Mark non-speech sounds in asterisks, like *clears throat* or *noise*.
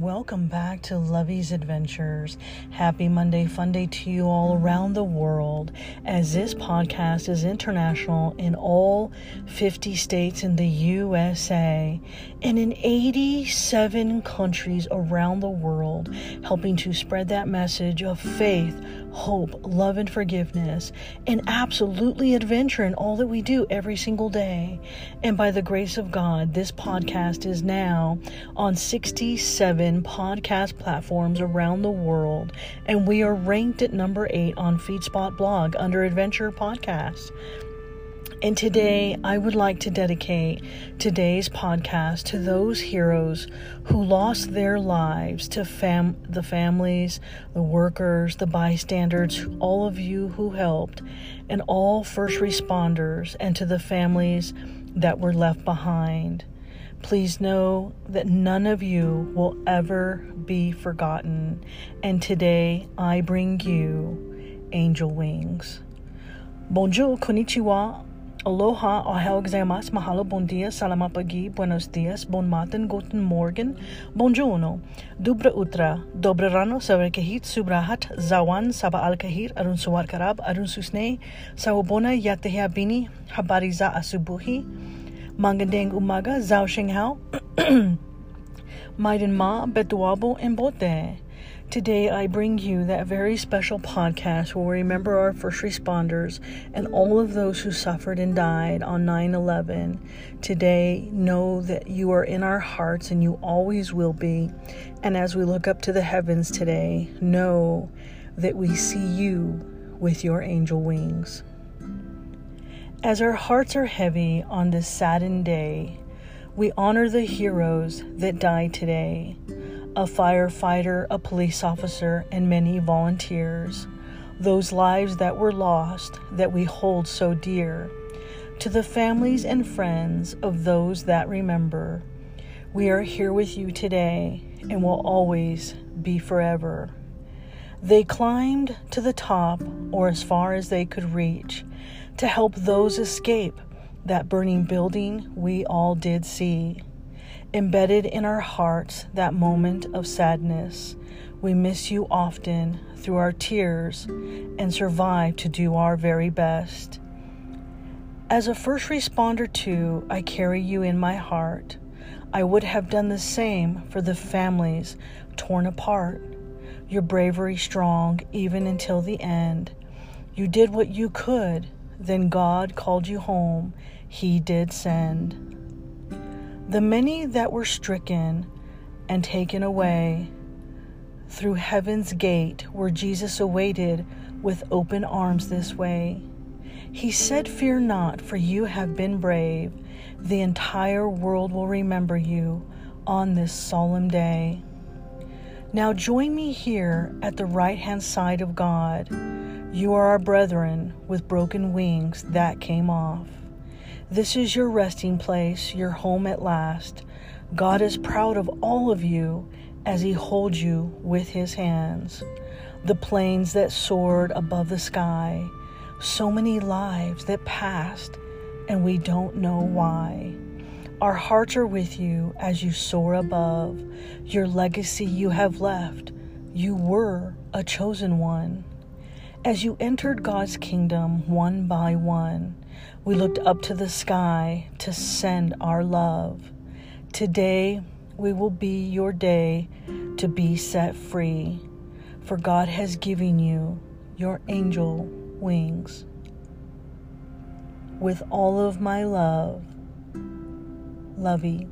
welcome back to Lovey's Adventures. Happy Monday Fun Day to you all around the world, as this podcast is international in all 50 states in the USA and in 87 countries around the world, helping to spread that message of faith, hope, love, and forgiveness, and absolutely adventure in all that we do every single day. And by the grace of God, this podcast is now on 67 podcast platforms around the world, and we are ranked at number eight on FeedSpot blog under Adventure Podcasts. And today, I would like to dedicate today's podcast to those heroes who lost their lives, to fam- the families, the workers, the bystanders, all of you who helped, and all first responders, and to the families that were left behind. Please know that none of you will ever be forgotten. And today, I bring you angel wings. Bonjour, konnichiwa. Aloha, ohel gozaimasu, mahalo, bon dia, salamat pagi, buenos dias, bon matin, guten morgen, buongiorno, dubra utra, dobra rano, savarkahit, subrahat, zawan, saba al-kahir, arun suwar karab, arun susne, sawabona, yatehia bini, habariza asubuhi, mangandeng umaga, zao shinghao, *clears throat* maiden ma, betuabo, and bote. Today, I bring you that very special podcast where we remember our first responders and all of those who suffered and died on 9 11. Today, know that you are in our hearts and you always will be. And as we look up to the heavens today, know that we see you with your angel wings. As our hearts are heavy on this saddened day, we honor the heroes that died today a firefighter, a police officer, and many volunteers, those lives that were lost that we hold so dear. To the families and friends of those that remember, we are here with you today and will always be forever. They climbed to the top or as far as they could reach to help those escape that burning building we all did see embedded in our hearts that moment of sadness. We miss you often through our tears and survive to do our very best. As a first responder, too, I carry you in my heart. I would have done the same for the families torn apart. Your bravery strong even until the end. You did what you could, then God called you home. He did send. The many that were stricken and taken away through heaven's gate where Jesus awaited with open arms this way. He said, Fear not, for you have been brave. The entire world will remember you on this solemn day. Now join me here at the right hand side of God. You are our brethren with broken wings that came off. This is your resting place, your home at last. God is proud of all of you as He holds you with His hands. The planes that soared above the sky, so many lives that passed, and we don't know why. Our hearts are with you as you soar above. Your legacy you have left. You were a chosen one. As you entered God's kingdom one by one, we looked up to the sky to send our love. Today, we will be your day to be set free, for God has given you your angel wings. With all of my love, Lovey.